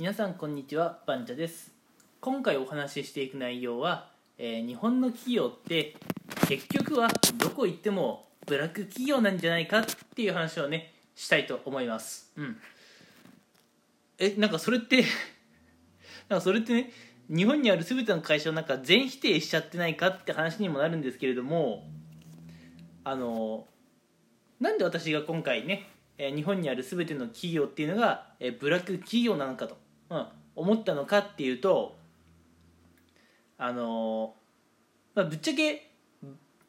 皆さんこんにちはバンチャです。今回お話ししていく内容は、えー日本の企業って結局はどこ行ってもブラック企業なんじゃないかっていう話をねしたいと思います。うん。えなんかそれって なんかそれってね日本にある全ての会社をなんか全否定しちゃってないかって話にもなるんですけれどもあのなんで私が今回ねえ日本にある全ての企業っていうのが、えブラック企業なのかと、うん、思ったのかっていうとあのーまあ、ぶっちゃけ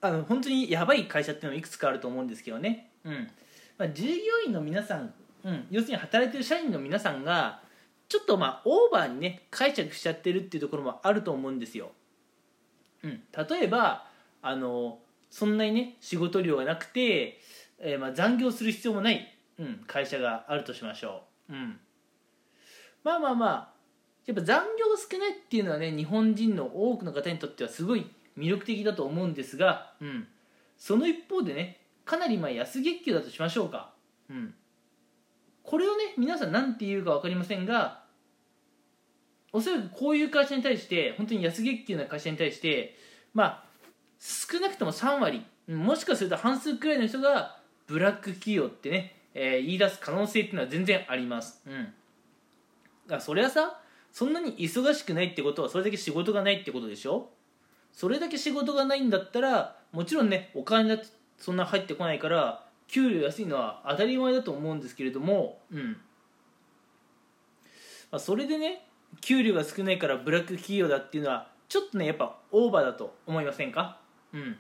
あの本当にやばい会社っていうのもいくつかあると思うんですけどね、うん。まあ、従業員の皆さん、うん、要するに働いてる社員の皆さんがちょっとまあオーバーにね解釈しちゃってるっていうところもあると思うんですよ、うん、例えばあのそんなにね仕事量がなくて、えーまあ残業する必要もない、うん、会社があるとしましょう、うん、まあまあまあやっぱ残業が少ないっていうのはね日本人の多くの方にとってはすごい魅力的だと思うんですが、うん、その一方でねかなりまあ安月給だとしましょうか、うん、これをね皆さん何て言うか分かりませんがおそらくこういう会社に対して本当に安月給な会社に対してまあ少なくとも3割うんもしかすると半数くらいの人がブラック企業ってね、えー言い出す可能性っていうのは全然あります、うん、らそれはさそんなに忙しくないってことはそれだけ仕事がないってことでしょ？それだけ仕事がないんだったらもちろんねお金だってそんな入ってこないから給料安いのは当たり前だと思うんですけれども、うん。まあ、それでね給料が少ないからブラック企業だっていうのはちょっとねやっぱオーバーだと思いませんか？うん。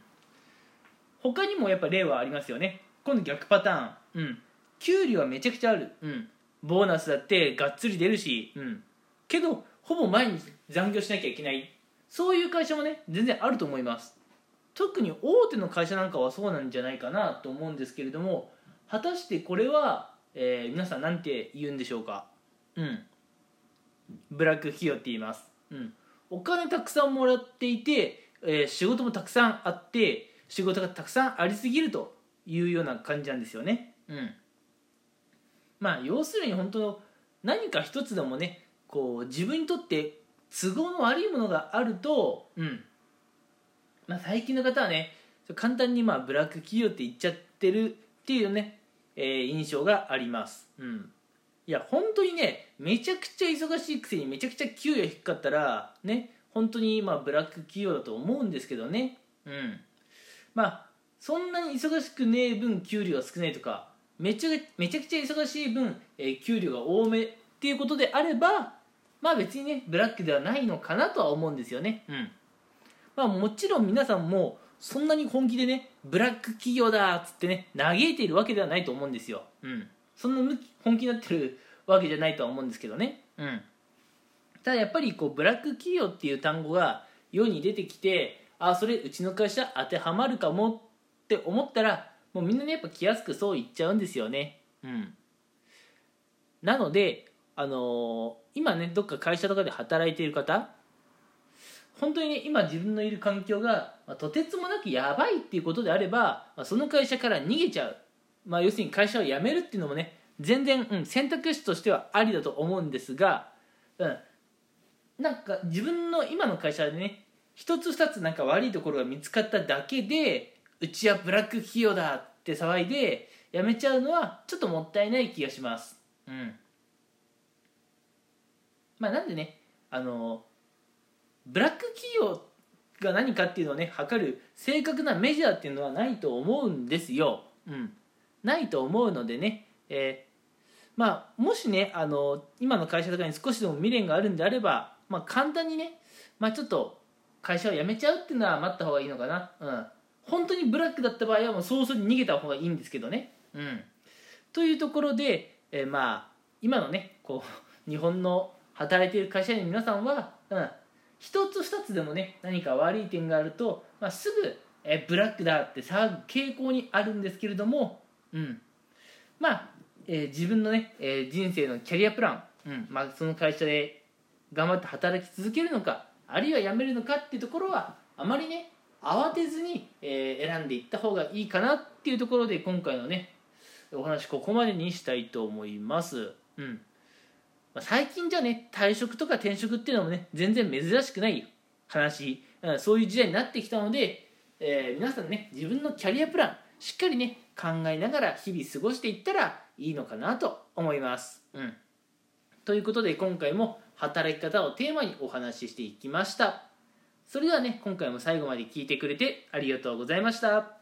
他にもやっぱ例はありますよね。今度逆パターン。うん。給料はめちゃくちゃある。うん。ボーナスだってがっつり出るしうん。けどほぼ毎日残業しなきゃいけない。そういう会社もね全然あると思います。特に大手の会社なんかはそうなんじゃないかなと思うんですけれども果たしてこれは、えー皆さん何て言うんでしょうか？うん。ブラック企業って言います、うん、お金たくさんもらっていて、えー仕事もたくさんあって仕事がたくさんありすぎるというような感じなんですよね、うん、まあ要するに本当何か一つでもねこう自分にとって都合の悪いものがあると、うん。まあ、最近の方はね簡単にまあブラック企業って言っちゃってるっていうね、えー印象があります、うん、いや本当にねめちゃくちゃ忙しいくせにめちゃくちゃ給与低かったらね本当にまあブラック企業だと思うんですけどね。うん。まあそんなに忙しくねえ分給料が少ないとかめちゃめちゃくちゃ忙しい分、えー給料が多めっていうことであればまあ別にねブラックではないのかなとは思うんですよね。うん。まあもちろん皆さんもそんなに本気でねブラック企業だっつってね嘆いているわけではないと思うんですよ。うん。そんな本気になってるわけじゃないとは思うんですけどね。うん。ただやっぱりこうブラック企業っていう単語が世に出てきてあそれうちの会社当てはまるかもって思ったらもうみんなねやっぱ気安くそう言っちゃうんですよね。うん。なのであのー今ねどっか会社とかで働いている方本当にね今自分のいる環境が、まあとてつもなくやばいっていうことであれば、まあその会社から逃げちゃう、まあ、要するに会社を辞めるっていうのもね全然、うん、選択肢としてはありだと思うんですが、うん、なんか自分の今の会社でね一つ二つなんか悪いところが見つかっただけでうちはブラック企業だって騒いで辞めちゃうのはちょっともったいない気がします。うん。まあなんでねあのブラック企業が何かっていうのをね測る正確なメジャーっていうのはないと思うんですよ、うん、ないと思うのでね、えーまあもしねあの今の会社とかに少しでも未練があるんであれば、まあ、簡単にね、まあ、ちょっと会社を辞めちゃうっていうのは待った方がいいのかな、うん、本当にブラックだった場合はもう早々に逃げた方がいいんですけどね、うん、というところで、えーまあ今のねこう 日本の働いている会社員の皆さんは、うん、一つ二つでもね何か悪い点があると、まあ、すぐ、えーブラックだって騒ぐ傾向にあるんですけれども、うん、まあ、えー自分のね、えー人生のキャリアプラン、うん。まあ、その会社で頑張って働き続けるのかあるいは辞めるのかっていうところはあまりね慌てずに、え選んでいった方がいいかなっていうところで今回のねお話ここまでにしたいと思います。うんま、最近じゃね退職とか転職っていうのもね全然珍しくない話、うん、そういう時代になってきたので、えー、皆さんね自分のキャリアプランしっかりね考えながら日々過ごしていったらいいのかなと思います。うん、ということで今回も働き方をテーマにお話ししていきました。それではね今回も最後まで聞いてくれてありがとうございました。